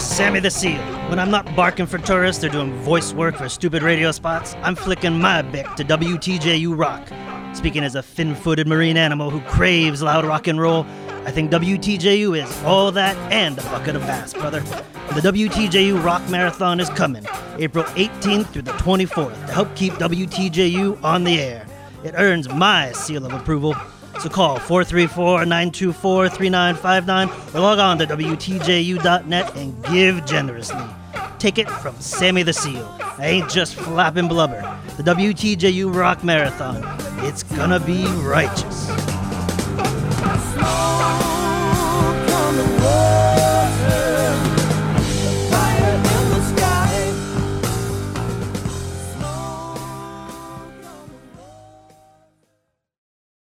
Sammy the Seal. When I'm not barking for tourists or doing voice work for stupid radio spots, I'm flicking my Bic to WTJU Rock. Speaking as a fin footed marine animal who craves loud rock and roll, I think WTJU is all that and a bucket of bass, brother. The WTJU Rock Marathon is coming, April 18th through the 24th, to help keep WTJU on the air. It earns my seal of approval. So call 434 924 3959 or log on to WTJU.net and give generously. Take it from Sammy the Seal. I ain't just flapping blubber. The WTJU Rock Marathon. It's gonna be righteous.